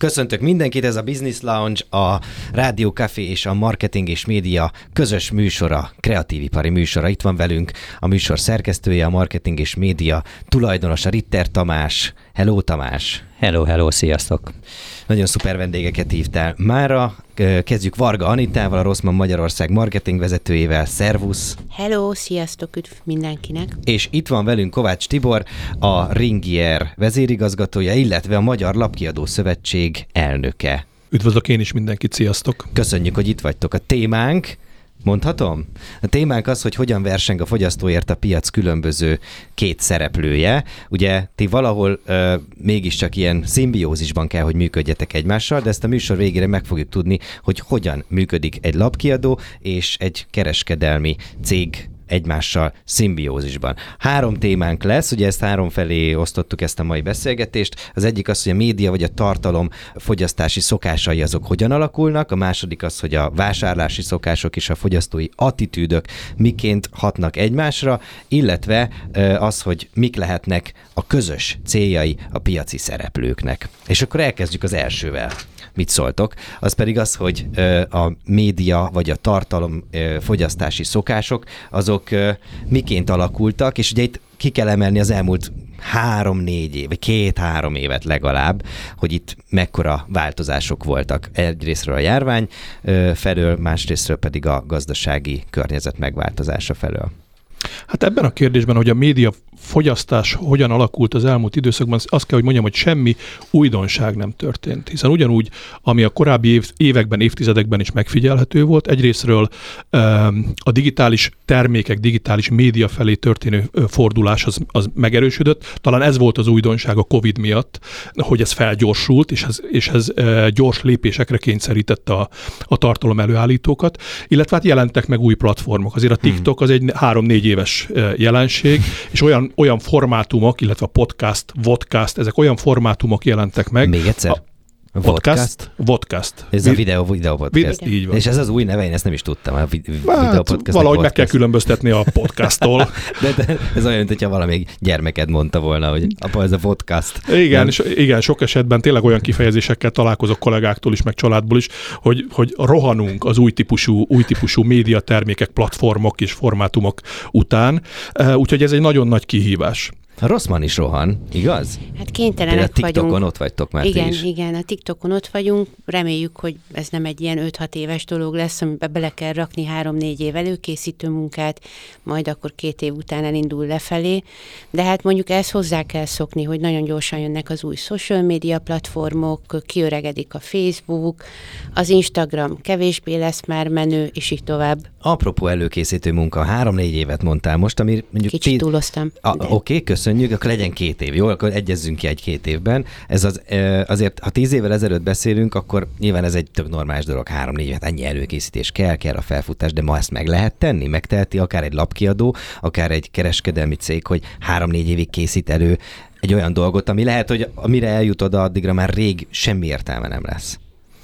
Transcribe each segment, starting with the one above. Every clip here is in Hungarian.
Köszöntök mindenkit, ez a Business Lounge, a Rádió Café és a Marketing és Média közös műsora, kreatív ipari műsora. Itt van velünk a műsor szerkesztője, a Marketing és Média tulajdonosa Ritter Tamás. Hello Tamás! Hello, hello, sziasztok! Nagyon szuper vendégeket hívtál. Mára kezdjük Varga Anitával, a Rosszman Magyarország marketing vezetőjével. Szervusz! Hello, sziasztok, üdv mindenkinek! És itt van velünk Kovács Tibor, a Ringier vezérigazgatója, illetve a Magyar Lapkiadó Szövetség elnöke. Üdvözlök én is mindenkit, sziasztok! Köszönjük, hogy itt vagytok. A témánk Mondhatom? A témánk az, hogy hogyan verseng a fogyasztóért a piac különböző két szereplője. Ugye ti valahol ö, mégiscsak ilyen szimbiózisban kell, hogy működjetek egymással, de ezt a műsor végére meg fogjuk tudni, hogy hogyan működik egy lapkiadó és egy kereskedelmi cég egymással szimbiózisban. Három témánk lesz, ugye ezt három felé osztottuk ezt a mai beszélgetést. Az egyik az, hogy a média vagy a tartalom fogyasztási szokásai azok hogyan alakulnak, a második az, hogy a vásárlási szokások és a fogyasztói attitűdök miként hatnak egymásra, illetve az, hogy mik lehetnek a közös céljai a piaci szereplőknek. És akkor elkezdjük az elsővel mit szóltok, az pedig az, hogy a média vagy a tartalom fogyasztási szokások, azok miként alakultak, és ugye itt ki kell emelni az elmúlt három-négy év, vagy két-három évet legalább, hogy itt mekkora változások voltak. Egyrésztről a járvány felől, másrésztről pedig a gazdasági környezet megváltozása felől. Hát ebben a kérdésben, hogy a média fogyasztás hogyan alakult az elmúlt időszakban, azt kell, hogy mondjam, hogy semmi újdonság nem történt. Hiszen ugyanúgy, ami a korábbi év, években, évtizedekben is megfigyelhető volt, egyrésztről a digitális termékek, digitális média felé történő fordulás az, az megerősödött. Talán ez volt az újdonság a COVID miatt, hogy ez felgyorsult, és ez, és ez gyors lépésekre kényszerítette a, a tartalom előállítókat, illetve hát jelentek meg új platformok. Azért a hmm. TikTok az egy három-négy éves jelenség, és olyan olyan, formátumok, illetve a podcast, vodcast, ezek olyan formátumok jelentek meg. Még egyszer? A, Podcast? Vodcast. Ez a videó, videó podcast. Így van. És ez az új neve, én ezt nem is tudtam. A videó hát, podcast. Valahogy podcast. meg kell különböztetni a podcasttól. de, de, ez olyan, mintha valami gyermeked mondta volna, hogy apa, ez a podcast. Igen, és igen, sok esetben tényleg olyan kifejezésekkel találkozok kollégáktól is, meg családból is, hogy, hogy rohanunk az új típusú, új típusú médiatermékek, platformok és formátumok után. Úgyhogy ez egy nagyon nagy kihívás. Rosszman is rohan, igaz? Hát kénytelenek vagyunk. a TikTokon vagyunk. ott vagytok már Igen, is. igen, a TikTokon ott vagyunk. Reméljük, hogy ez nem egy ilyen 5-6 éves dolog lesz, amiben bele kell rakni 3-4 év előkészítő munkát, majd akkor két év után elindul lefelé. De hát mondjuk ezt hozzá kell szokni, hogy nagyon gyorsan jönnek az új social media platformok, kiöregedik a Facebook, az Instagram kevésbé lesz már menő, és így tovább. Apropó előkészítő munka, 3-4 évet mondtál most, ami mondjuk... Kicsit túloztam. Oké, okay, köszönöm köszönjük, akkor legyen két év, jó? Akkor egyezzünk ki egy két évben. Ez az, azért, ha tíz évvel ezelőtt beszélünk, akkor nyilván ez egy tök normális dolog, három-négy évet ennyi előkészítés kell, kell a felfutás, de ma ezt meg lehet tenni? Megteheti akár egy lapkiadó, akár egy kereskedelmi cég, hogy három-négy évig készít elő egy olyan dolgot, ami lehet, hogy amire eljut oda, addigra már rég semmi értelme nem lesz.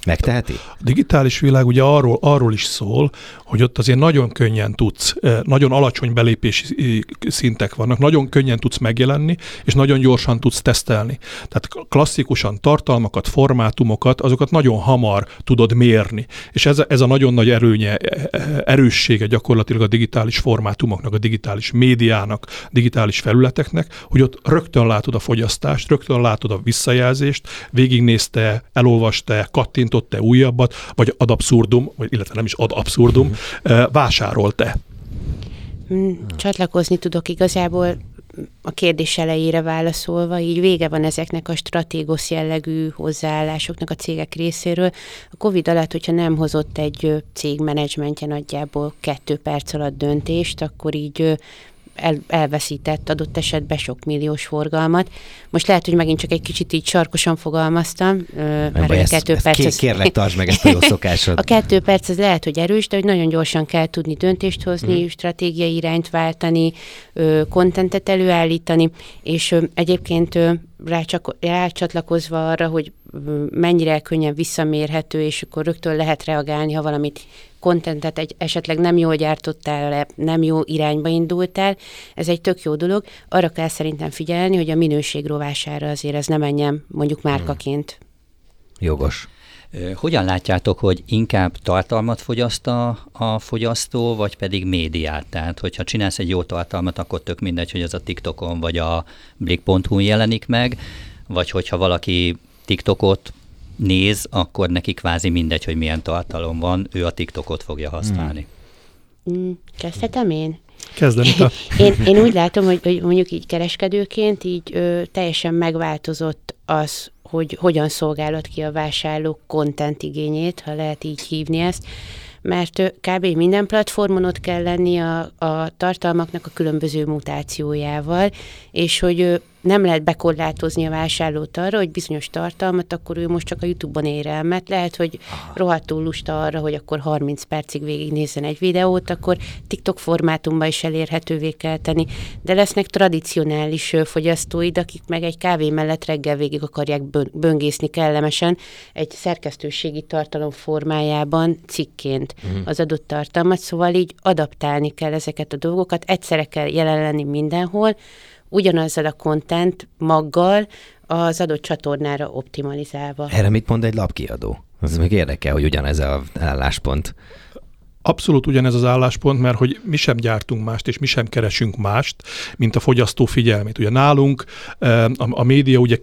Megteheti? A digitális világ ugye arról, arról is szól, hogy ott azért nagyon könnyen tudsz, eh, nagyon alacsony belépési eh, szintek vannak, nagyon könnyen tudsz megjelenni, és nagyon gyorsan tudsz tesztelni. Tehát klasszikusan tartalmakat, formátumokat, azokat nagyon hamar tudod mérni. És ez ez a nagyon nagy erőnye, eh, erőssége gyakorlatilag a digitális formátumoknak, a digitális médiának, digitális felületeknek, hogy ott rögtön látod a fogyasztást, rögtön látod a visszajelzést, végignézte, elolvasta, kattintott, gyártott-e újabbat, vagy ad abszurdum, vagy illetve nem is ad abszurdum, mm. vásárolt-e? Hmm, csatlakozni tudok igazából a kérdés elejére válaszolva, így vége van ezeknek a stratégos jellegű hozzáállásoknak a cégek részéről. A Covid alatt, hogyha nem hozott egy cég menedzsmentje nagyjából kettő perc alatt döntést, akkor így el, elveszített adott esetben sok milliós forgalmat. Most lehet, hogy megint csak egy kicsit így sarkosan fogalmaztam, mert a kettő ezt, perc... Ezt kérlek, tartsd meg ezt a jó szokásod. a kettő perc az lehet, hogy erős, de hogy nagyon gyorsan kell tudni döntést hozni, hmm. stratégiai irányt váltani, kontentet előállítani, és egyébként rácsatlakozva arra, hogy mennyire könnyen visszamérhető, és akkor rögtön lehet reagálni, ha valamit kontentet egy, esetleg nem jól gyártottál le, nem jó irányba indultál, ez egy tök jó dolog. Arra kell szerintem figyelni, hogy a minőség rovására azért ez nem menjen mondjuk márkaként. Jogos. Hogyan látjátok, hogy inkább tartalmat fogyaszt a, a fogyasztó, vagy pedig médiát? Tehát, hogyha csinálsz egy jó tartalmat, akkor tök mindegy, hogy az a TikTokon vagy a blik.hu jelenik meg, vagy hogyha valaki TikTokot néz, akkor neki kvázi mindegy, hogy milyen tartalom van, ő a TikTokot fogja használni. Hmm. Kezdhetem én? Kezdeni. én, én úgy látom, hogy, hogy mondjuk így kereskedőként így ö, teljesen megváltozott az, hogy hogyan szolgálod ki a vásárlók content igényét, ha lehet így hívni ezt, mert kb. minden platformon ott kell lenni a, a tartalmaknak a különböző mutációjával, és hogy nem lehet bekorlátozni a vásárlót arra, hogy bizonyos tartalmat, akkor ő most csak a YouTube-on ér el, mert lehet, hogy rohadtul lusta arra, hogy akkor 30 percig végignézzen egy videót, akkor TikTok formátumban is elérhetővé kell tenni, de lesznek tradicionális fogyasztóid, akik meg egy kávé mellett reggel végig akarják böngészni kellemesen egy szerkesztőségi tartalom formájában cikként uh-huh. az adott tartalmat, szóval így adaptálni kell ezeket a dolgokat, egyszerre kell jelen lenni mindenhol, ugyanazzal a content maggal az adott csatornára optimalizálva. Erre mit mond egy lapkiadó? Az még érdekel, hogy ugyanez a álláspont. Abszolút ugyanez az álláspont, mert hogy mi sem gyártunk mást, és mi sem keresünk mást, mint a fogyasztó figyelmét. Ugye nálunk a, a média ugye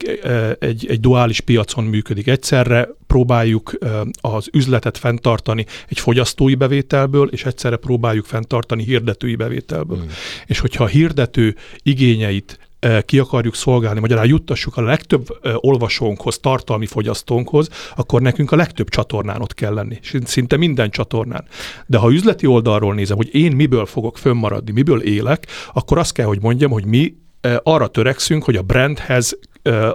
egy, egy duális piacon működik. Egyszerre próbáljuk az üzletet fenntartani egy fogyasztói bevételből, és egyszerre próbáljuk fenntartani hirdetői bevételből. Mm. És hogyha a hirdető igényeit ki akarjuk szolgálni, magyarán juttassuk a legtöbb olvasónkhoz, tartalmi fogyasztónkhoz, akkor nekünk a legtöbb csatornán ott kell lenni, szinte minden csatornán. De ha üzleti oldalról nézem, hogy én miből fogok fönnmaradni, miből élek, akkor azt kell, hogy mondjam, hogy mi arra törekszünk, hogy a brandhez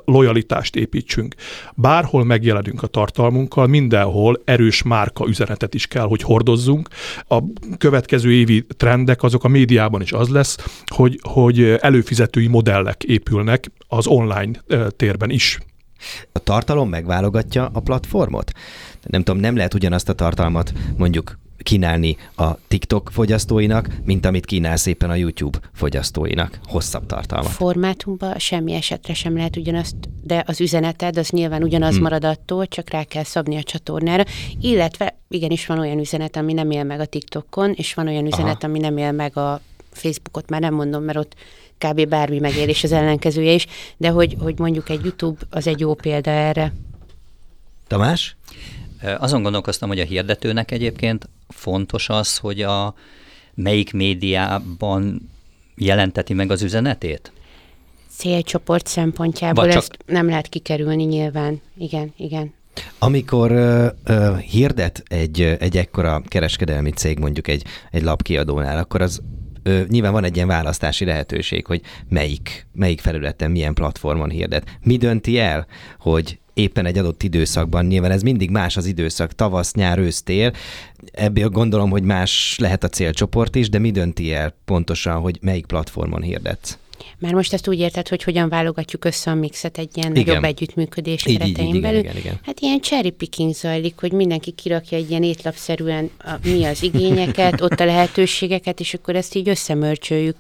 lojalitást építsünk. Bárhol megjelenünk a tartalmunkkal, mindenhol erős márka üzenetet is kell, hogy hordozzunk. A következő évi trendek azok a médiában is az lesz, hogy, hogy előfizetői modellek épülnek az online térben is. A tartalom megválogatja a platformot? Nem tudom, nem lehet ugyanazt a tartalmat mondjuk kínálni a TikTok fogyasztóinak, mint amit kínál szépen a YouTube fogyasztóinak. Hosszabb tartalmat. Formátumban semmi esetre sem lehet ugyanazt, de az üzeneted az nyilván ugyanaz hmm. marad attól, csak rá kell szabni a csatornára, illetve igenis van olyan üzenet, ami nem él meg a TikTokon, és van olyan üzenet, Aha. ami nem él meg a Facebookot, már nem mondom, mert ott kb. bármi megélés az ellenkezője is, de hogy, hogy mondjuk egy YouTube az egy jó példa erre. Tamás? Azon gondolkoztam, hogy a hirdetőnek egyébként fontos az, hogy a melyik médiában jelenteti meg az üzenetét? Célcsoport szempontjából csak... ezt nem lehet kikerülni nyilván. Igen, igen. Amikor uh, uh, hirdet egy, egy ekkora kereskedelmi cég mondjuk egy, egy lapkiadónál, akkor az ö, nyilván van egy ilyen választási lehetőség, hogy melyik, melyik felületen, milyen platformon hirdet. Mi dönti el, hogy éppen egy adott időszakban. Nyilván ez mindig más az időszak, tavasz, nyár, ősz, tél. Ebből gondolom, hogy más lehet a célcsoport is, de mi dönti el pontosan, hogy melyik platformon hirdetsz? Már most ezt úgy érted, hogy hogyan válogatjuk össze a mixet egy ilyen igen. nagyobb együttműködés így, keretein így, így, belül. Igen, igen, igen. Hát ilyen cherry picking zajlik, hogy mindenki kirakja egy ilyen étlapszerűen a, mi az igényeket, ott a lehetőségeket, és akkor ezt így összemörcsöljük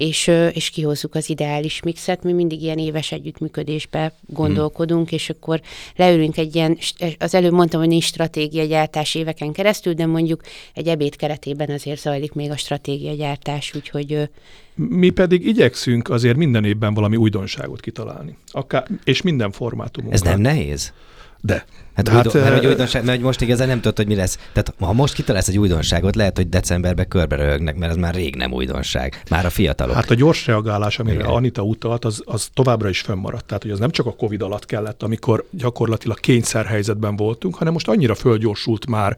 és, és kihozzuk az ideális mixet. Mi mindig ilyen éves együttműködésbe gondolkodunk, mm. és akkor leülünk egy ilyen, az előbb mondtam, hogy nincs stratégia gyártás éveken keresztül, de mondjuk egy ebéd keretében azért zajlik még a stratégia gyártás, úgyhogy mi pedig igyekszünk azért minden évben valami újdonságot kitalálni. Akár, és minden formátumon. Ez nem nehéz? De. Hát, hát újdon, mert, hogy újdonság, mert most igazán nem tudod, hogy mi lesz. Tehát ha most kitalálsz egy újdonságot, lehet, hogy decemberben körbe röhögnek, mert ez már rég nem újdonság. Már a fiatalok. Hát a gyors reagálás, amire Igen. Anita utalt, az, az továbbra is fönnmaradt. Tehát, hogy az nem csak a Covid alatt kellett, amikor gyakorlatilag kényszerhelyzetben voltunk, hanem most annyira fölgyorsult már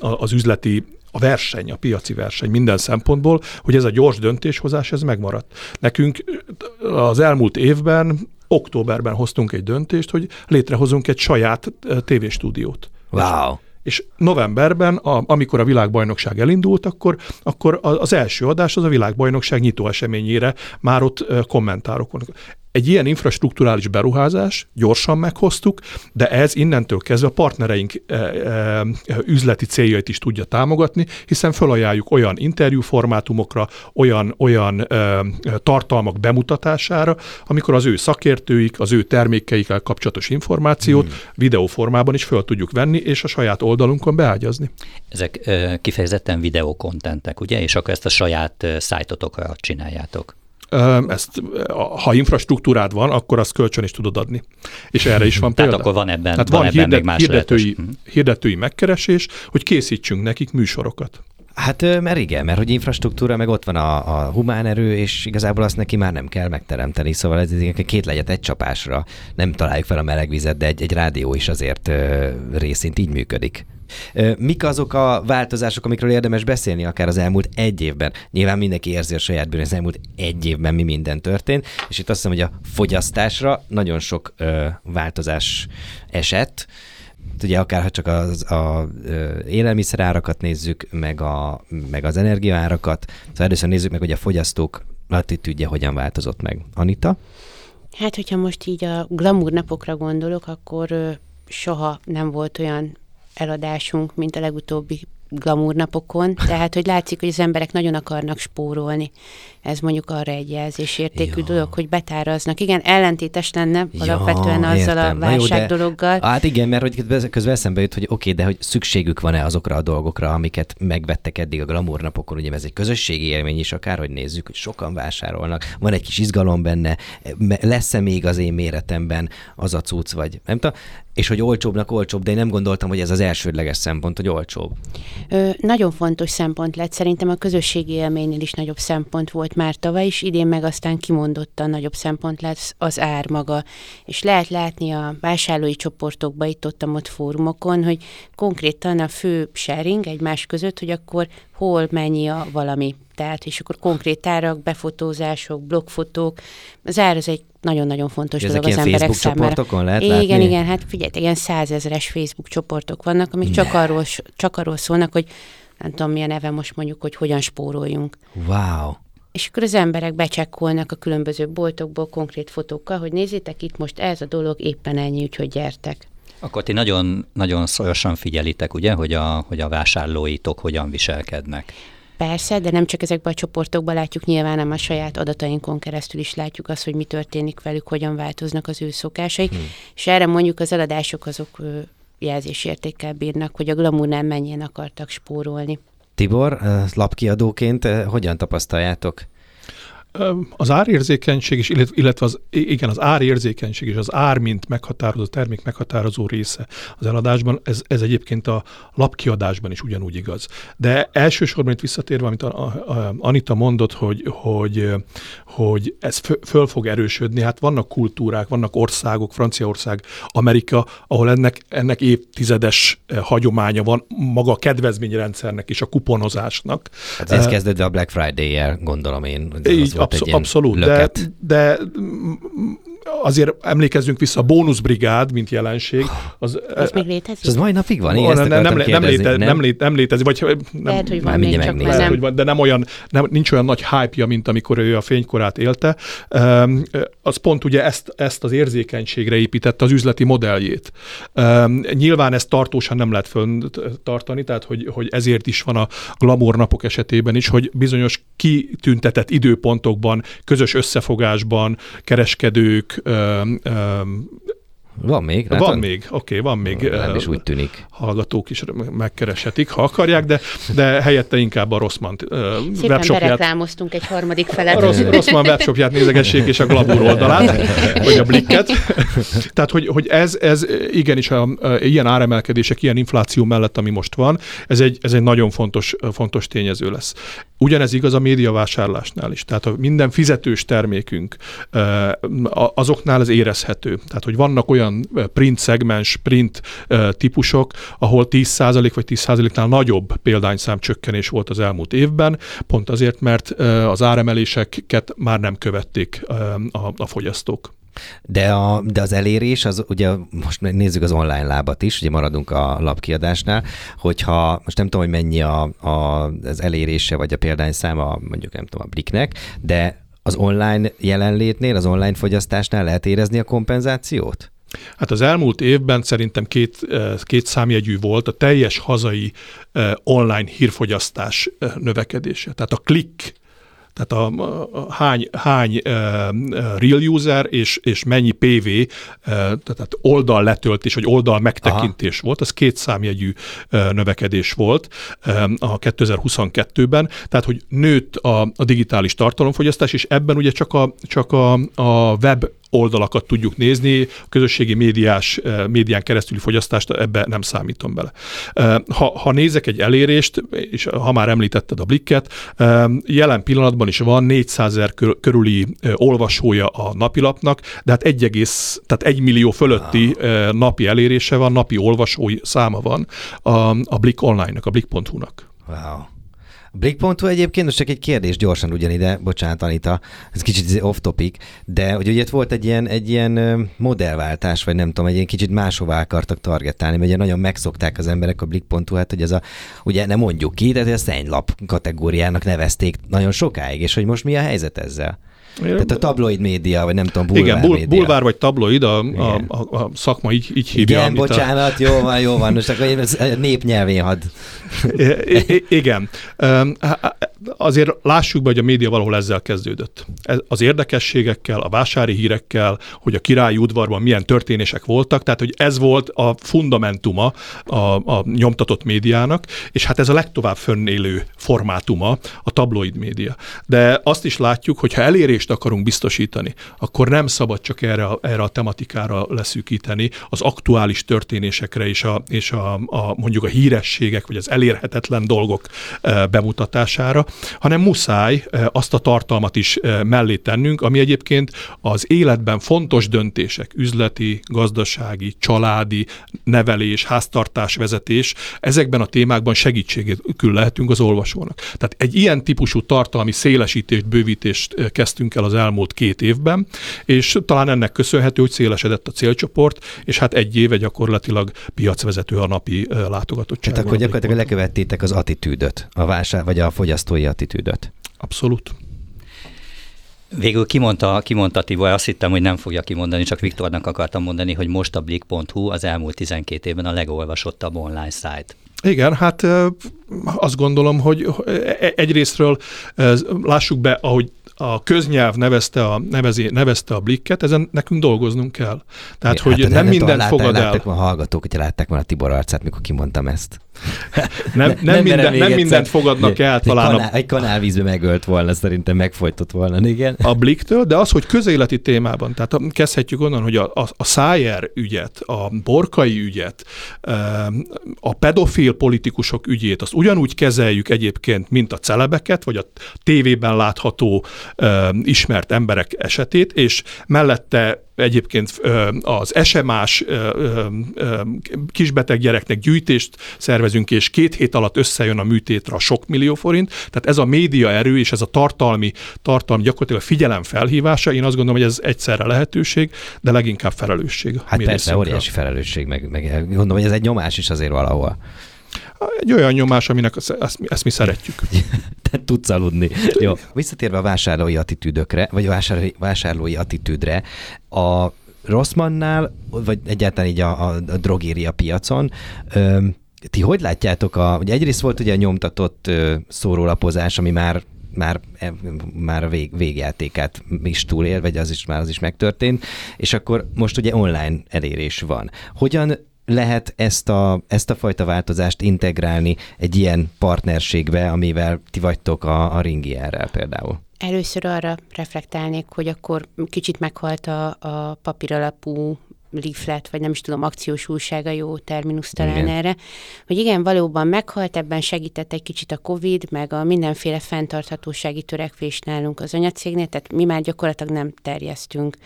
az üzleti a verseny, a piaci verseny minden szempontból, hogy ez a gyors döntéshozás, ez megmaradt. Nekünk az elmúlt évben, októberben hoztunk egy döntést, hogy létrehozunk egy saját tévéstúdiót. Wow. És novemberben, a, amikor a világbajnokság elindult, akkor, akkor az első adás az a világbajnokság nyitó eseményére már ott kommentárokon egy ilyen infrastruktúrális beruházás, gyorsan meghoztuk, de ez innentől kezdve a partnereink e, e, üzleti céljait is tudja támogatni, hiszen felajánljuk olyan interjúformátumokra, olyan, olyan e, tartalmak bemutatására, amikor az ő szakértőik, az ő termékeikkel kapcsolatos információt hmm. videóformában is föl tudjuk venni, és a saját oldalunkon beágyazni. Ezek kifejezetten videokontentek, ugye? És akkor ezt a saját szájtotokra csináljátok ezt, ha infrastruktúrád van, akkor azt kölcsön is tudod adni. És erre is van példa. Tehát akkor van ebben, Tehát van, van ebben hirdet, még más hirdetői, mhm. hirdetői megkeresés, hogy készítsünk nekik műsorokat. Hát mert igen, mert hogy infrastruktúra, meg ott van a, a humán erő, és igazából azt neki már nem kell megteremteni, szóval ez két legyet egy csapásra. Nem találjuk fel a melegvizet, de egy, egy rádió is azért ö, részint így működik. Mik azok a változások, amikről érdemes beszélni akár az elmúlt egy évben? Nyilván mindenki érzi a saját bűn, az elmúlt egy évben mi minden történt, és itt azt hiszem, hogy a fogyasztásra nagyon sok ö, változás esett, ugye akár ha csak az a, élelmiszerárakat nézzük, meg, a, meg az energiaárakat, szóval először nézzük meg, hogy a fogyasztók attitűdje hogyan változott meg. Anita? Hát, hogyha most így a glamour napokra gondolok, akkor soha nem volt olyan eladásunk, mint a legutóbbi glamour napokon, tehát hogy látszik, hogy az emberek nagyon akarnak spórolni. Ez mondjuk arra egy jelzésértékű ja. dolog, hogy betáraznak. Igen, ellentétes lenne ja, alapvetően azzal értem. a válság jó, de, dologgal. Hát igen, mert hogy közben eszembe jut, hogy oké, okay, de hogy szükségük van-e azokra a dolgokra, amiket megvettek eddig a glamour napokon, ugye ez egy közösségi élmény is, akár hogy nézzük, hogy sokan vásárolnak, van egy kis izgalom benne, lesz-e még az én méretemben az a cucc, vagy nem tudom, és hogy olcsóbbnak olcsóbb, de én nem gondoltam, hogy ez az elsődleges szempont, hogy olcsóbb. Ö, nagyon fontos szempont lett, szerintem a közösségi élménynél is nagyobb szempont volt már tavaly is, idén meg aztán kimondottan nagyobb szempont lesz az ár maga. És lehet látni a vásárlói csoportokba, itt ott ott fórumokon, hogy konkrétan a fő sharing egymás között, hogy akkor hol mennyi a valami. Tehát, és akkor konkrét árak, befotózások, blogfotók. Az ár az egy nagyon-nagyon fontos Ezek dolog az emberek Facebook számára. csoportokon lehet igen, látni? igen, hát figyelj, ilyen százezeres Facebook csoportok vannak, amik csak arról, csak arról szólnak, hogy nem tudom milyen neve most mondjuk, hogy hogyan spóroljunk. Wow. És akkor az emberek becsekkolnak a különböző boltokból konkrét fotókkal, hogy nézzétek, itt most ez a dolog éppen ennyi, úgyhogy gyertek. Akkor ti nagyon, nagyon szorosan figyelitek, ugye, hogy a, hogy a vásárlóitok hogyan viselkednek. Persze, de nem csak ezekben a csoportokban látjuk, nyilván nem a saját adatainkon keresztül is látjuk azt, hogy mi történik velük, hogyan változnak az ő szokásaik, hmm. és erre mondjuk az eladások azok jelzésértékkel bírnak, hogy a glamournál mennyien akartak spórolni. Tibor, lapkiadóként hogyan tapasztaljátok az árérzékenység is, illetve az, igen, az árérzékenység és az ár, mint meghatározó, termék meghatározó része az eladásban, ez, ez egyébként a lapkiadásban is ugyanúgy igaz. De elsősorban itt visszatérve, amit a, a, a Anita mondott, hogy, hogy, hogy ez föl fog erősödni, hát vannak kultúrák, vannak országok, Franciaország, Amerika, ahol ennek, ennek évtizedes hagyománya van, maga a kedvezményrendszernek és a kuponozásnak. Hát ez kezdődve a Black Friday-jel, gondolom én. Így, absz- abszolút, de, de azért emlékezzünk vissza, a bónuszbrigád, mint jelenség. Az, az még létezik? Ez mai napig van? Igen, nem, nem, nem, léte, nem? Nem, nem létezik. Vagy, nem, lehet, hogy van még, csak lehet, hogy van, de nem olyan, nem, nincs olyan nagy hype mint amikor ő a fénykorát élte. Um, az pont ugye ezt, ezt az érzékenységre építette az üzleti modelljét. Um, nyilván ezt tartósan nem lehet tartani, tehát hogy, hogy ezért is van a glamour napok esetében is, hogy bizonyos kitüntetett időpontokban, közös összefogásban kereskedők, um, um, van még? Látod? Van még, oké, okay, van még. Nem is úgy tűnik. Hallgatók is megkereshetik, ha akarják, de, de helyette inkább a Rossmann uh, webshopját. reklámoztunk egy harmadik felet. A Ross, Rossmann webshopját nézegessék, és a Glabur oldalát, vagy a Blicket. Tehát, hogy, hogy ez, ez igenis a, a, ilyen áremelkedések, ilyen infláció mellett, ami most van, ez egy, ez egy nagyon fontos, fontos tényező lesz. Ugyanez igaz a médiavásárlásnál is. Tehát a minden fizetős termékünk azoknál ez érezhető. Tehát, hogy vannak olyan olyan print szegmens, print típusok, ahol 10% vagy 10%-nál nagyobb példányszám csökkenés volt az elmúlt évben, pont azért, mert az áremeléseket már nem követték a, fogyasztók. De, a, de az elérés, az ugye most nézzük az online lábat is, ugye maradunk a lapkiadásnál, hogyha most nem tudom, hogy mennyi a, a, az elérése, vagy a példányszáma mondjuk nem tudom a Bliknek, de az online jelenlétnél, az online fogyasztásnál lehet érezni a kompenzációt? Hát az elmúlt évben szerintem két, két számjegyű volt a teljes hazai online hírfogyasztás növekedése. Tehát a klik tehát a, a hány, hány uh, real user és, és mennyi PV, uh, tehát oldal letöltés, vagy oldal megtekintés Aha. volt, az két számjegyű uh, növekedés volt a 2022-ben, tehát hogy nőtt a, a digitális tartalomfogyasztás, és ebben ugye csak a, csak a, a web oldalakat tudjuk nézni, a közösségi médiás, eh, médián keresztüli fogyasztást ebbe nem számítom bele. Eh, ha, ha nézek egy elérést, és ha már említetted a blikket, eh, jelen pillanatban is van 400 ezer körüli olvasója a napilapnak, de hát 1, tehát 1 millió fölötti napi elérése van, napi olvasói száma van a, a Blik online-nak, a blik.hu-nak. Wow. Blick.hu egyébként, most csak egy kérdés gyorsan ugyanide, bocsánat Anita, ez kicsit off topic, de hogy ugye itt volt egy ilyen, egy ilyen modellváltás, vagy nem tudom, egy ilyen kicsit máshová akartak targetálni, mert ugye nagyon megszokták az emberek a Blick.hu, hát hogy ez a, ugye nem mondjuk ki, de a szennylap kategóriának nevezték nagyon sokáig, és hogy most mi a helyzet ezzel? Tehát a tabloid média, vagy nem tudom, bulvár Igen, bul- média. bulvár vagy tabloid, a, a, a, a szakma így, így hívja. Igen, bocsánat, a... jó van, jó van, most akkor én népnyelvén had. I- igen. Azért lássuk be, hogy a média valahol ezzel kezdődött. Az érdekességekkel, a vásári hírekkel, hogy a királyi udvarban milyen történések voltak, tehát hogy ez volt a fundamentuma a, a nyomtatott médiának, és hát ez a legtovább fönnélő formátuma a tabloid média. De azt is látjuk, hogy ha elérés értést akarunk biztosítani, akkor nem szabad csak erre, a, erre a tematikára leszűkíteni, az aktuális történésekre és, a, és a, a, mondjuk a hírességek vagy az elérhetetlen dolgok e, bemutatására, hanem muszáj e, azt a tartalmat is e, mellé tennünk, ami egyébként az életben fontos döntések, üzleti, gazdasági, családi, nevelés, háztartásvezetés, ezekben a témákban segítségül lehetünk az olvasónak. Tehát egy ilyen típusú tartalmi szélesítést, bővítést kezdtünk el az elmúlt két évben, és talán ennek köszönhető, hogy szélesedett a célcsoport, és hát egy éve gyakorlatilag piacvezető a napi látogatottság. Tehát akkor gyakorlatilag lekövettétek az attitűdöt, a vásár, vagy a fogyasztói attitűdöt. Abszolút. Végül kimondta, kimondta Tibor, azt hittem, hogy nem fogja kimondani, csak Viktornak akartam mondani, hogy most a Blik.hu az elmúlt 12 évben a legolvasottabb online szájt. Igen, hát azt gondolom, hogy e, egyrésztről lássuk be, ahogy a köznyelv nevezte a, nevezi, nevezte a blikket, ezen nekünk dolgoznunk kell. Tehát, Igen, hogy hát, nem mindent fogad el. Látták a hallgatók, hogyha látták volna a Tibor arcát, mikor kimondtam ezt. nem, nem, nem, minden, nem mindent fogadnak el talán. Egy, kanál, a... egy kanálvízbe megölt volna, szerintem megfojtott volna, igen. A bliktől, de az, hogy közéleti témában, tehát kezdhetjük onnan, hogy a, a, a Szájer ügyet, a Borkai ügyet, a pedofil politikusok ügyét, azt ugyanúgy kezeljük egyébként, mint a celebeket, vagy a tévében látható ismert emberek esetét, és mellette egyébként az SMA-s kisbeteg gyereknek gyűjtést szervezünk, és két hét alatt összejön a műtétre a sok millió forint. Tehát ez a média erő és ez a tartalmi, tartalmi gyakorlatilag figyelem felhívása, én azt gondolom, hogy ez egyszerre lehetőség, de leginkább felelősség. Hát persze, óriási felelősség, meg, meg gondolom, hogy ez egy nyomás is azért valahol. Egy olyan nyomás, aminek ezt, ezt mi szeretjük. Te tudsz aludni. Jó. Visszatérve a vásárlói attitűdökre, vagy vásárlói, vásárlói attitűdre, a Rossmannál, vagy egyáltalán így a, a, a drogéria piacon, ö, ti hogy látjátok, a, ugye egyrészt volt ugye a nyomtatott ö, szórólapozás, ami már már, e, már a vég, végjátékát is túlér, vagy az is már az is megtörtént, és akkor most ugye online elérés van. Hogyan lehet ezt a, ezt a fajta változást integrálni egy ilyen partnerségbe, amivel ti vagytok a, a Ringierrel például? Először arra reflektálnék, hogy akkor kicsit meghalt a, a papíralapú leaflet, vagy nem is tudom, akciós újsága jó terminus talán igen. erre, hogy igen, valóban meghalt, ebben segített egy kicsit a COVID, meg a mindenféle fenntarthatósági törekvés nálunk az anyacégnél, tehát mi már gyakorlatilag nem terjesztünk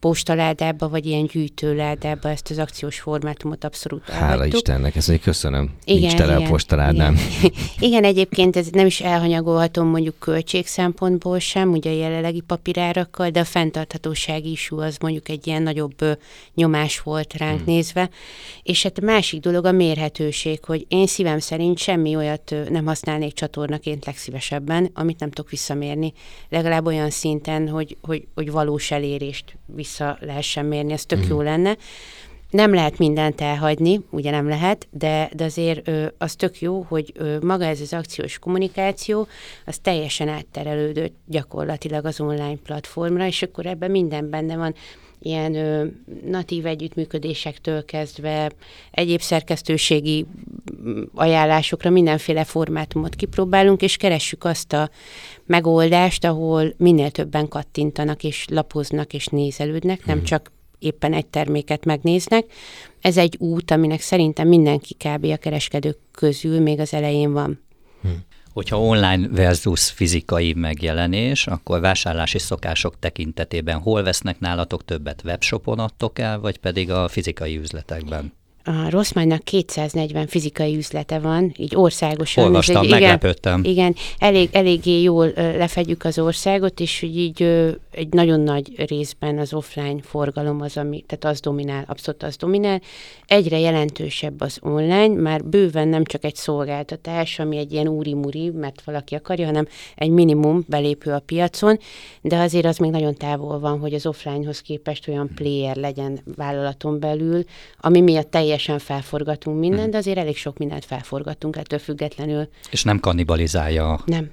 postaládába, vagy ilyen gyűjtőládába ezt az akciós formátumot abszolút Hála elhagytuk. Istennek, ezt mondjuk köszönöm. Igen, Nincs tele a igen, postaládnám. Igen. igen, egyébként ez nem is elhanyagolhatom mondjuk költség szempontból sem, ugye a jelenlegi papírárakkal, de a fenntarthatósági isú az mondjuk egy ilyen nagyobb ö, nyomás volt ránk hmm. nézve. És hát a másik dolog a mérhetőség, hogy én szívem szerint semmi olyat ö, nem használnék csatornaként legszívesebben, amit nem tudok visszamérni. Legalább olyan szinten, hogy, hogy, hogy valós elérést vissza lehessen mérni, ez tök hmm. jó lenne. Nem lehet mindent elhagyni, ugye nem lehet, de, de azért ö, az tök jó, hogy ö, maga ez az akciós kommunikáció, az teljesen átterelődött gyakorlatilag az online platformra, és akkor ebben minden benne van, ilyen ö, natív együttműködésektől kezdve egyéb szerkesztőségi mm, ajánlásokra mindenféle formátumot kipróbálunk, és keressük azt a megoldást, ahol minél többen kattintanak, és lapoznak, és nézelődnek, nem csak éppen egy terméket megnéznek. Ez egy út, aminek szerintem mindenki kb. a kereskedők közül még az elején van. Hogyha online versus fizikai megjelenés, akkor vásárlási szokások tekintetében hol vesznek nálatok többet? Webshopon adtok el, vagy pedig a fizikai üzletekben? A Rosszmánynak 240 fizikai üzlete van, így országosan. Olvastam, egy- igen, meglepődtem. Igen, elég, eléggé jól lefedjük az országot, és így ö, egy nagyon nagy részben az offline forgalom az, ami, tehát az dominál, abszolút az dominál. Egyre jelentősebb az online, már bőven nem csak egy szolgáltatás, ami egy ilyen úri-muri, mert valaki akarja, hanem egy minimum belépő a piacon, de azért az még nagyon távol van, hogy az offlinehoz képest olyan player legyen vállalaton belül, ami miatt teljesen felforgatunk mindent, de azért elég sok mindent felforgatunk ettől függetlenül. És nem kannibalizálja Nem.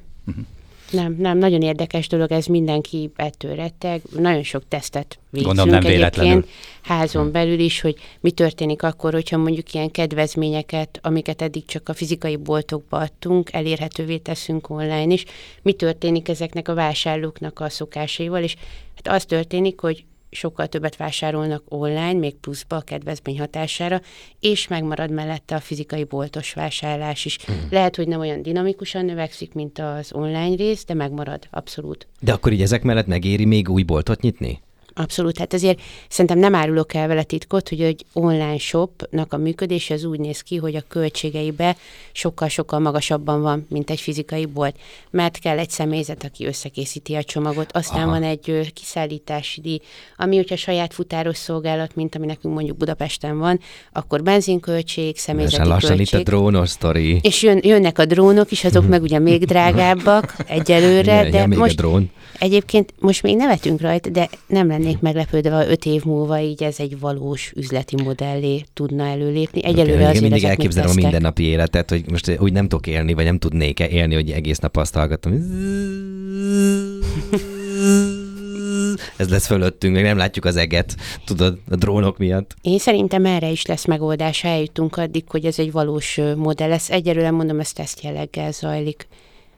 Nem, nem, nagyon érdekes dolog, ez mindenki ettől retteg. Nagyon sok tesztet végzünk Gondolom nem véletlenül. házon belül is, hogy mi történik akkor, hogyha mondjuk ilyen kedvezményeket, amiket eddig csak a fizikai boltokba adtunk, elérhetővé teszünk online is. Mi történik ezeknek a vásárlóknak a szokásaival, és hát az történik, hogy sokkal többet vásárolnak online, még pluszba a kedvezmény hatására, és megmarad mellette a fizikai boltos vásárlás is. Hmm. Lehet, hogy nem olyan dinamikusan növekszik, mint az online rész, de megmarad abszolút. De akkor így ezek mellett megéri még új boltot nyitni? Abszolút, hát azért szerintem nem árulok el vele titkot, hogy egy online shopnak a működése az úgy néz ki, hogy a költségeibe sokkal-sokkal magasabban van, mint egy fizikai bolt, mert kell egy személyzet, aki összekészíti a csomagot, aztán Aha. Van egy kiszállítási díj, ami hogyha saját futáros szolgálat, mint ami nekünk mondjuk Budapesten van, akkor benzinköltség, Lassan személyzeti lassan itt a költség. drónos sztori. és jön, jönnek a drónok is, azok meg ugye még drágábbak egyelőre, Igen, de igen, még a most drón. Egyébként most még nevetünk rajta, de nem lennék meglepődve, ha öt év múlva így ez egy valós üzleti modellé tudna előlépni. Egyelőre Igen, azért mindig ezek még elképzelem a mindennapi életet, hogy most úgy nem tudok élni, vagy nem tudnék élni, hogy egész nap azt hallgatom. Ez lesz fölöttünk, még nem látjuk az eget, tudod, a drónok miatt. Én szerintem erre is lesz megoldás, ha eljutunk addig, hogy ez egy valós modell lesz. Egyelőre mondom, ez teszt jelleggel zajlik,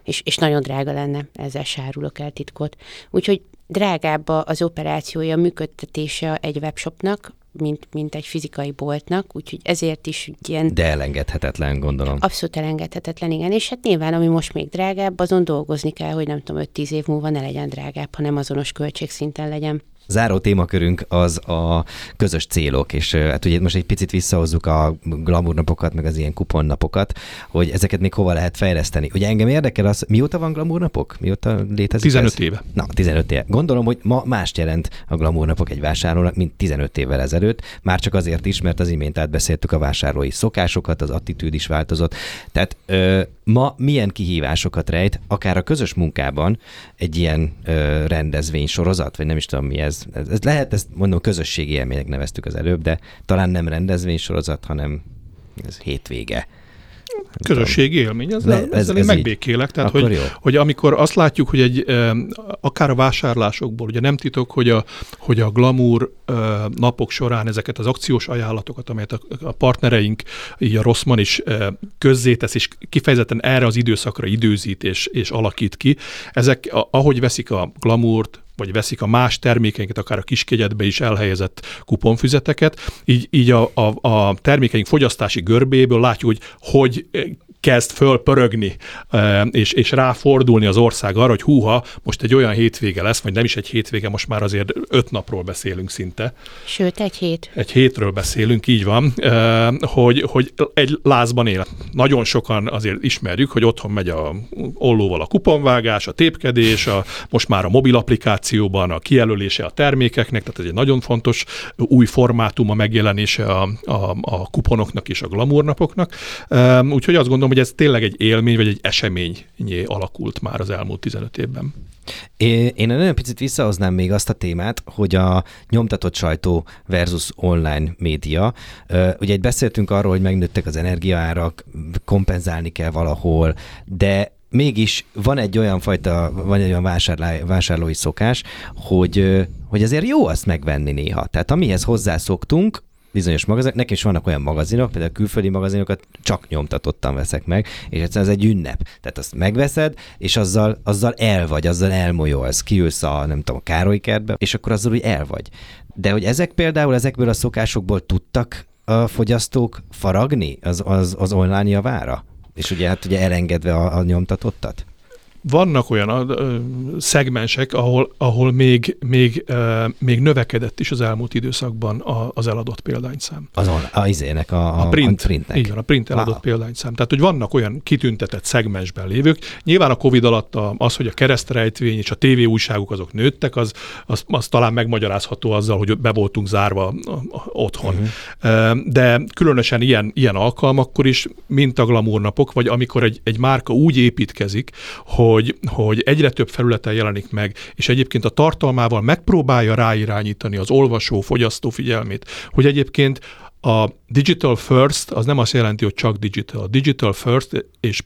és, és nagyon drága lenne, ezzel sárulok el titkot. Úgyhogy drágább az operációja, működtetése egy webshopnak, mint, mint egy fizikai boltnak, úgyhogy ezért is ilyen De elengedhetetlen, gondolom. Abszolút elengedhetetlen, igen. És hát nyilván, ami most még drágább, azon dolgozni kell, hogy nem tudom, 5-10 év múlva ne legyen drágább, hanem azonos költségszinten legyen. Záró témakörünk az a közös célok, és hát ugye most egy picit visszahozzuk a glamour napokat, meg az ilyen kuponnapokat, hogy ezeket még hova lehet fejleszteni. Ugye engem érdekel az, mióta van glamour napok? Mióta létezik 15 ez? éve. Na, 15 éve. Gondolom, hogy ma mást jelent a glamour napok egy vásárlónak, mint 15 évvel ezelőtt, már csak azért is, mert az imént átbeszéltük a vásárlói szokásokat, az attitűd is változott. Tehát ö, ma milyen kihívásokat rejt, akár a közös munkában egy ilyen ö, rendezvény sorozat, vagy nem is tudom mi ez. ez. Ez lehet, ezt mondom, közösségi élménynek neveztük az előbb, de talán nem rendezvény sorozat, hanem ez hétvége. Közösségi élmény, ezzel, Le- ez, ez- ez én megbékélek. Tehát, Akkor hogy, jó. hogy amikor azt látjuk, hogy egy akár a vásárlásokból, ugye nem titok, hogy a, hogy a glamour napok során ezeket az akciós ajánlatokat, amelyet a, a partnereink, így a Rosszman is közzétesz, és kifejezetten erre az időszakra időzít és, és alakít ki, ezek, ahogy veszik a glamourt, vagy veszik a más termékeinket, akár a kiskegyedbe is elhelyezett kuponfüzeteket, így, így a, a, a termékeink fogyasztási görbéből látjuk, hogy hogy kezd fölpörögni, és, és ráfordulni az ország arra, hogy húha, most egy olyan hétvége lesz, vagy nem is egy hétvége, most már azért öt napról beszélünk szinte. Sőt, egy hét. Egy hétről beszélünk, így van, hogy, hogy egy lázban él. Nagyon sokan azért ismerjük, hogy otthon megy a ollóval a kuponvágás, a tépkedés, a, most már a mobil applikációban a kijelölése a termékeknek, tehát ez egy nagyon fontos új formátum a megjelenése a, a, a kuponoknak és a glamournapoknak. Úgyhogy azt gondolom, hogy ez tényleg egy élmény, vagy egy esemény alakult már az elmúlt 15 évben. Én, nagyon picit visszahoznám még azt a témát, hogy a nyomtatott sajtó versus online média. Ugye egy beszéltünk arról, hogy megnőttek az energiaárak, kompenzálni kell valahol, de mégis van egy olyan fajta, van egy olyan vásárlói, vásárlói szokás, hogy, hogy azért jó azt megvenni néha. Tehát amihez hozzászoktunk, bizonyos magazinok, nekem is vannak olyan magazinok, például külföldi magazinokat csak nyomtatottan veszek meg, és egyszerűen ez egy ünnep. Tehát azt megveszed, és azzal, azzal el vagy, azzal elmolyolsz, kiülsz a, nem tudom, a Károly kertbe, és akkor azzal úgy el vagy. De hogy ezek például, ezekből a szokásokból tudtak a fogyasztók faragni az, az, az online javára? És ugye hát ugye elengedve a, a nyomtatottat? Vannak olyan szegmensek, ahol, ahol még, még, még növekedett is az elmúlt időszakban az eladott példányszám. Az a, izének, a, a, print, a printnek. Igen, a print eladott wow. példányszám. Tehát, hogy vannak olyan kitüntetett szegmensben lévők. Nyilván a Covid alatt az, hogy a keresztrejtvény és a TV újságok azok nőttek, az, az, az talán megmagyarázható azzal, hogy be voltunk zárva otthon. Uh-huh. De különösen ilyen, ilyen alkalmakkor is, mint a glamournapok, vagy amikor egy, egy márka úgy építkezik, hogy hogy, hogy egyre több felületen jelenik meg, és egyébként a tartalmával megpróbálja ráirányítani az olvasó, fogyasztó figyelmét, hogy egyébként a digital first az nem azt jelenti, hogy csak digital. Digital first és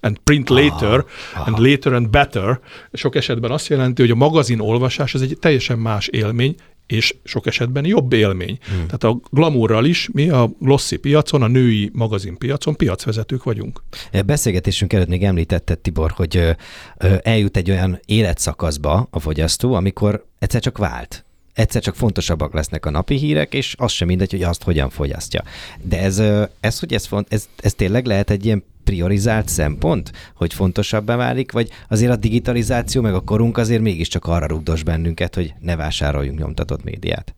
and print later, aha, and later and better, sok esetben azt jelenti, hogy a magazin olvasás az egy teljesen más élmény, és sok esetben jobb élmény. Hmm. Tehát a glamourral is mi a glossy piacon, a női magazin piacon piacvezetők vagyunk. Beszélgetésünk előtt még említetted, Tibor, hogy eljut egy olyan életszakaszba a fogyasztó, amikor egyszer csak vált egyszer csak fontosabbak lesznek a napi hírek, és az sem mindegy, hogy azt hogyan fogyasztja. De ez, ez hogy ez, font, ez, ez tényleg lehet egy ilyen priorizált szempont, hogy fontosabbá válik, vagy azért a digitalizáció meg a korunk azért mégiscsak arra rugdos bennünket, hogy ne vásároljunk nyomtatott médiát?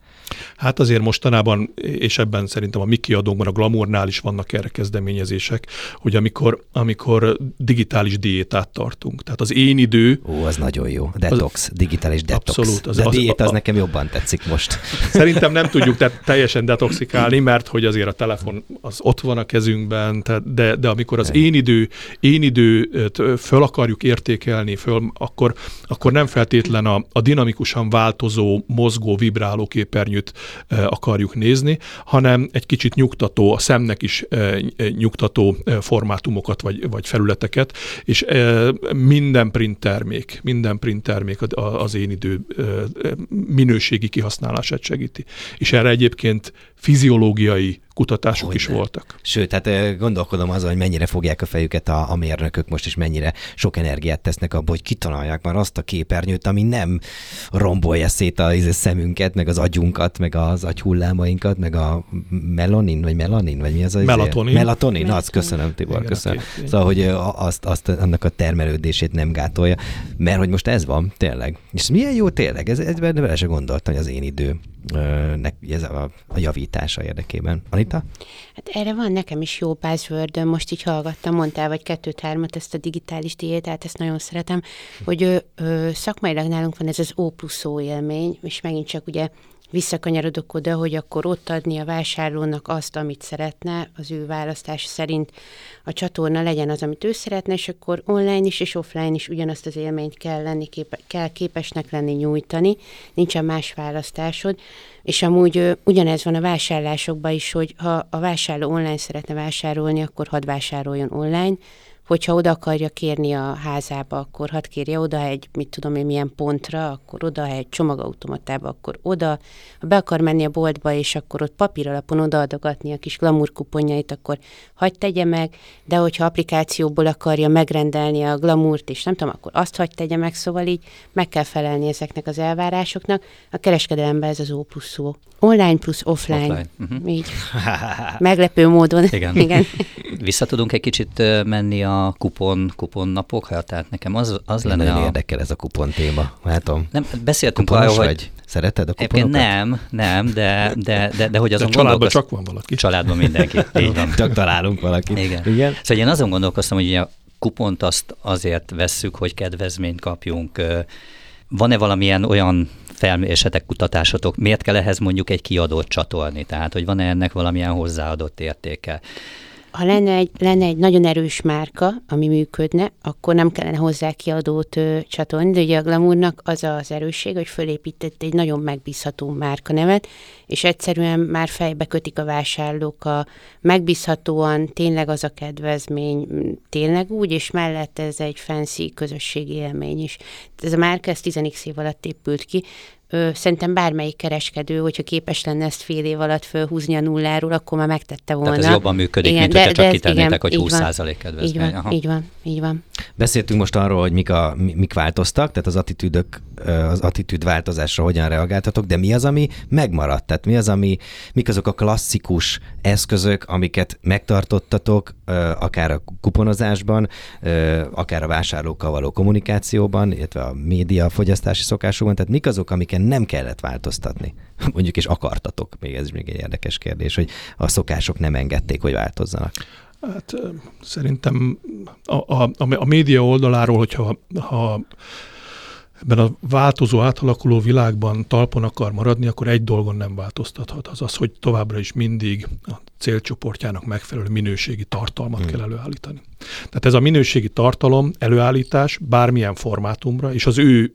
Hát azért mostanában, és ebben szerintem a mi kiadónkban, a Glamournál is vannak erre kezdeményezések, hogy amikor, amikor digitális diétát tartunk. Tehát az én idő... Ó, az nagyon jó. Detox, az, digitális detox. Abszolút. Az, De a diét az, az nekem jobban tetszik most. Szerintem nem tudjuk te, teljesen detoxikálni, mert hogy azért a telefon az ott van a kezünkben, tehát, de, de amikor az én idő, én időt föl akarjuk értékelni, föl, akkor, akkor nem feltétlen a, a dinamikusan változó, mozgó, vibráló képernyő képernyőt akarjuk nézni, hanem egy kicsit nyugtató, a szemnek is nyugtató formátumokat vagy, vagy felületeket, és minden print termék, minden print termék az én idő minőségi kihasználását segíti. És erre egyébként fiziológiai kutatások Hogy is voltak. Sőt, hát gondolkodom azon, hogy mennyire fogják a fejüket a, a mérnökök most, is mennyire sok energiát tesznek abba, hogy kitalálják már azt a képernyőt, ami nem rombolja szét a, a szemünket, meg az agyunkat, meg az agyhullámainkat, meg a melanin, vagy melanin, vagy mi az az? Melatonin. Melatonin, Melatonin. azt köszönöm, Tibor, Igen, köszönöm. Két, szóval, hogy azt, azt, annak a termelődését nem gátolja, mert hogy most ez van, tényleg. És milyen jó tényleg, ez, ez bele se gondoltam, hogy az én idő ez a, a javítása érdekében. Anita? Hát erre van nekem is jó buzzword most így hallgattam, mondtál vagy kettőt-hármat, ezt a digitális diétát, ezt nagyon szeretem, hogy ö, ö, szakmailag nálunk van ez az O plusz O élmény, és megint csak ugye visszakanyarodok oda, hogy akkor ott adni a vásárlónak azt, amit szeretne, az ő választás szerint a csatorna legyen az, amit ő szeretne, és akkor online is és offline is ugyanazt az élményt kell, lenni, képe, kell képesnek lenni nyújtani, nincsen más választásod, és amúgy ö, ugyanez van a vásárlásokban is, hogy ha a vásárló online szeretne vásárolni, akkor hadd vásároljon online, hogyha oda akarja kérni a házába, akkor hadd kérje oda egy, mit tudom én, milyen pontra, akkor oda, egy csomagautomatába, akkor oda. Ha be akar menni a boltba, és akkor ott papír alapon odaadogatni a kis glamour kuponjait, akkor hagyd tegye meg, de hogyha applikációból akarja megrendelni a glamourt, és nem tudom, akkor azt hagyd tegye meg, szóval így meg kell felelni ezeknek az elvárásoknak. A kereskedelemben ez az O plusz szó. Online plusz offline. offline. Uh-huh. Így. Meglepő módon. Igen. Igen. Vissza tudunk egy kicsit menni a kupon, kupon napokra? Tehát nekem az, az lenne Nagyon a... érdekel ez a kupon téma. Látom. Nem, beszéltünk arról, hogy... Vagy? Szereted a kuponokat? Nem, nem, de, de, de, de hogy azon de családban csak van valaki. Családban mindenki. Így van. csak találunk valakit. Igen. Igen. Szóval én azon gondolkoztam, hogy a kupont azt azért vesszük, hogy kedvezményt kapjunk. Van-e valamilyen olyan felmérésetek, kutatásotok, miért kell ehhez mondjuk egy kiadót csatolni? Tehát, hogy van-e ennek valamilyen hozzáadott értéke? Ha lenne egy, lenne egy nagyon erős márka, ami működne, akkor nem kellene hozzá kiadót ö, csatolni, de ugye a Glamournak az az erősség, hogy fölépített egy nagyon megbízható márkanevet, és egyszerűen már fejbe kötik a vásárlók a megbízhatóan, tényleg az a kedvezmény, tényleg úgy, és mellett ez egy fancy közösségi élmény is. Ez a márka, ez 10 év alatt épült ki, ö, szerintem bármelyik kereskedő, hogyha képes lenne ezt fél év alatt fölhúzni a nulláról, akkor már megtette volna. Tehát ez jobban működik, igen, mint de, hogyha csak kitennétek, hogy 20% kedvezmény. Így van, Aha. így van, így van. Beszéltünk most arról, hogy mik, a, mik változtak, tehát az attitűdök, az attitűd változásra hogyan reagáltatok, de mi az, ami megmaradt? Tehát mi az, ami, mik azok a klasszikus eszközök, amiket megtartottatok, akár a kuponozásban, akár a vásárlókkal való kommunikációban, illetve a média fogyasztási szokásokban, tehát mik azok, amiket nem kellett változtatni? Mondjuk, és akartatok, még ez is még egy érdekes kérdés, hogy a szokások nem engedték, hogy változzanak. Hát szerintem a, a, a média oldaláról, hogyha ha ebben a változó, átalakuló világban talpon akar maradni, akkor egy dolgon nem változtathat. Az az, hogy továbbra is mindig a célcsoportjának megfelelő minőségi tartalmat hmm. kell előállítani. Tehát ez a minőségi tartalom, előállítás bármilyen formátumra, és az ő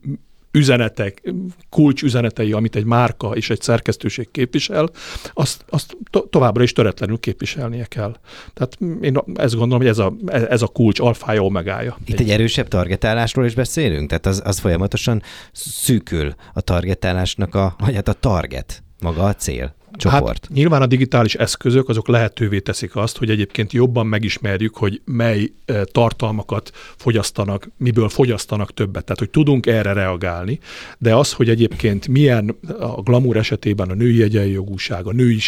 üzenetek, kulcsüzenetei, amit egy márka és egy szerkesztőség képvisel, azt, azt to- továbbra is töretlenül képviselnie kell. Tehát én ezt gondolom, hogy ez a, ez a kulcs alfája, omegája. Itt egy, egy erősebb targetálásról is beszélünk? Tehát az, az folyamatosan szűkül a targetálásnak a, vagy hát a target, maga a cél csoport. Hát nyilván a digitális eszközök azok lehetővé teszik azt, hogy egyébként jobban megismerjük, hogy mely eh, tartalmakat fogyasztanak, miből fogyasztanak többet. Tehát, hogy tudunk erre reagálni, de az, hogy egyébként milyen a glamour esetében a női egyenjogúság, a női,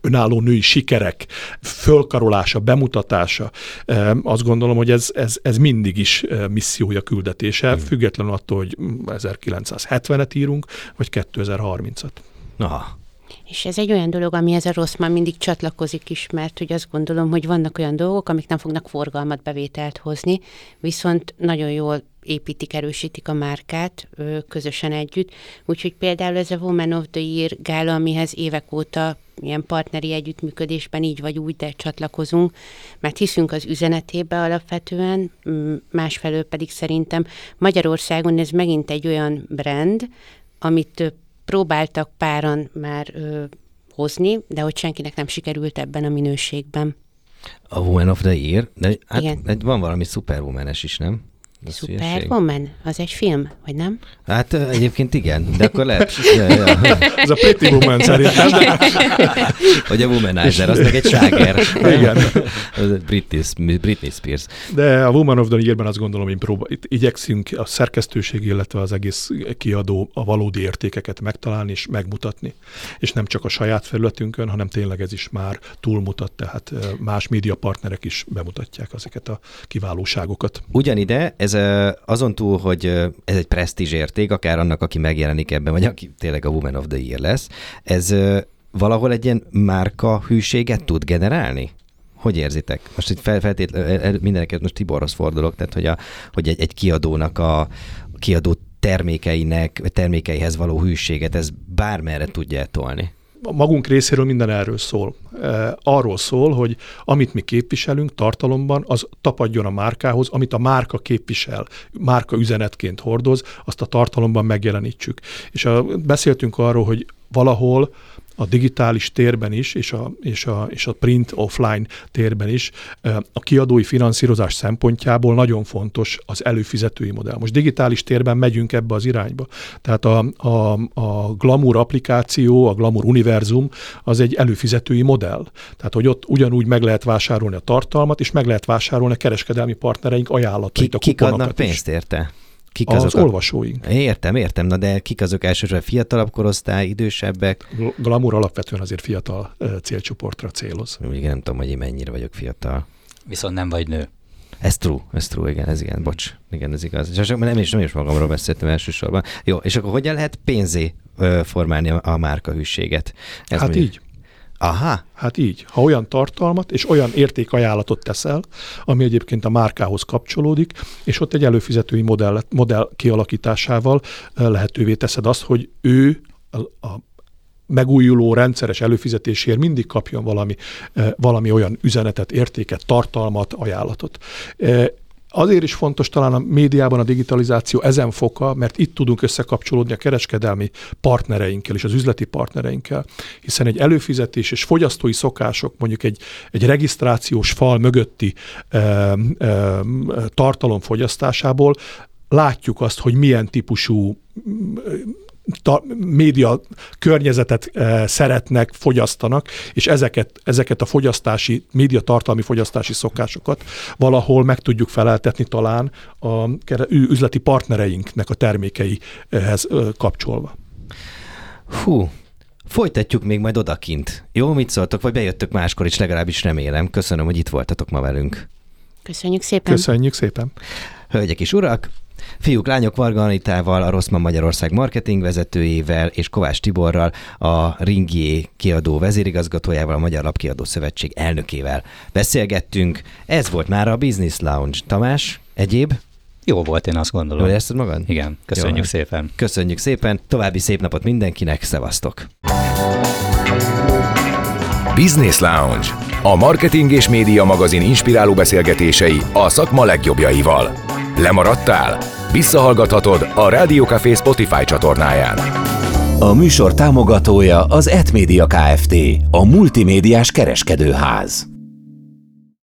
önálló női sikerek fölkarolása, bemutatása, eh, azt gondolom, hogy ez, ez, ez mindig is eh, missziója, küldetése, hmm. függetlenül attól, hogy 1970-et írunk, vagy 2030-at. Aha. És ez egy olyan dolog, ami ez a rossz már mindig csatlakozik is, mert hogy azt gondolom, hogy vannak olyan dolgok, amik nem fognak forgalmat, bevételt hozni, viszont nagyon jól építik, erősítik a márkát ö, közösen együtt. Úgyhogy például ez a Woman of the Year gála, amihez évek óta ilyen partneri együttműködésben így vagy úgy, de csatlakozunk, mert hiszünk az üzenetébe alapvetően, másfelől pedig szerintem Magyarországon ez megint egy olyan brand, amit próbáltak páran már ö, hozni, de hogy senkinek nem sikerült ebben a minőségben. A Woman of the Year? De hát Igen. van valami Superwoman-es is, nem? Superwoman? Az egy film, vagy nem? Hát egyébként igen, de akkor lehet. ja, ja. Ez a Pretty Woman szerintem. vagy a Womanizer, az meg egy ságer. igen. az Britney, Britney Spears. De a Woman of the Year-ben azt gondolom, hogy próba, itt igyekszünk a szerkesztőség, illetve az egész kiadó a valódi értékeket megtalálni és megmutatni. És nem csak a saját felületünkön, hanem tényleg ez is már túlmutat, tehát más média partnerek is bemutatják ezeket a kiválóságokat. Ugyanide, ez azon túl, hogy ez egy presztízs érték, akár annak, aki megjelenik ebben, vagy aki tényleg a Woman of the Year lesz, ez valahol egy ilyen márka hűséget tud generálni? Hogy érzitek? Most itt feltétlenül mindeneket most Tiborhoz fordulok, tehát hogy, a, hogy egy, egy kiadónak a kiadó termékeinek, termékeihez való hűséget, ez bármerre tudja tolni a magunk részéről minden erről szól. Arról szól, hogy amit mi képviselünk tartalomban, az tapadjon a márkához, amit a márka képvisel, márka üzenetként hordoz, azt a tartalomban megjelenítsük. És a, beszéltünk arról, hogy valahol a digitális térben is, és a, és a, és a print offline térben is a kiadói finanszírozás szempontjából nagyon fontos az előfizetői modell. Most digitális térben megyünk ebbe az irányba. Tehát a, a, a Glamour applikáció, a Glamour univerzum az egy előfizetői modell. Tehát, hogy ott ugyanúgy meg lehet vásárolni a tartalmat, és meg lehet vásárolni a kereskedelmi partnereink ajánlatait, Ki, a kik adnak is. pénzt érte? Kik Az azok a- olvasóink. Értem, értem, na de kik azok elsősorban fiatalabb korosztály, idősebbek? Gl- Glamour alapvetően azért fiatal célcsoportra céloz. Igen, nem tudom, hogy én mennyire vagyok fiatal. Viszont nem vagy nő. Ez true, ez true, igen, ez igen, bocs, igen, ez igaz. És csak nem is, nem is magamról beszéltem elsősorban. Jó, és akkor hogyan lehet pénzé formálni a, a márkahűséget? Ez hát mondjuk- így. Aha, Hát így, ha olyan tartalmat és olyan értékajánlatot teszel, ami egyébként a márkához kapcsolódik, és ott egy előfizetői modell, modell kialakításával eh, lehetővé teszed azt, hogy ő a, megújuló rendszeres előfizetésért mindig kapjon valami, valami olyan üzenetet, értéket, tartalmat, ajánlatot. Eh, Azért is fontos talán a médiában a digitalizáció ezen foka, mert itt tudunk összekapcsolódni a kereskedelmi partnereinkkel és az üzleti partnereinkkel, hiszen egy előfizetés és fogyasztói szokások, mondjuk egy, egy regisztrációs fal mögötti ö, ö, tartalom fogyasztásából látjuk azt, hogy milyen típusú ta, média környezetet e, szeretnek, fogyasztanak, és ezeket, ezeket a fogyasztási, média tartalmi fogyasztási szokásokat valahol meg tudjuk feleltetni talán a üzleti partnereinknek a termékeihez ö, kapcsolva. hú, folytatjuk még majd odakint. Jó, mit szóltok, vagy bejöttök máskor is, legalábbis remélem. Köszönöm, hogy itt voltatok ma velünk. Köszönjük szépen. Köszönjük szépen! Hölgyek és urak, fiúk, lányok Varga Anitával, a Rosszman Magyarország marketing vezetőjével és Kovács Tiborral, a Ringié kiadó vezérigazgatójával, a Magyar Lapkiadó Szövetség elnökével beszélgettünk. Ez volt már a Business Lounge. Tamás, egyéb? Jó volt, én azt gondolom. Jól érzted magad? Igen, köszönjük Jó, szépen. Köszönjük szépen, további szép napot mindenkinek, szevasztok! Business Lounge. A marketing és média magazin inspiráló beszélgetései a szakma legjobbjaival. Lemaradtál? Visszahallgathatod a Rádiókafé Spotify csatornáján. A műsor támogatója az Etmédia Kft. A multimédiás kereskedőház.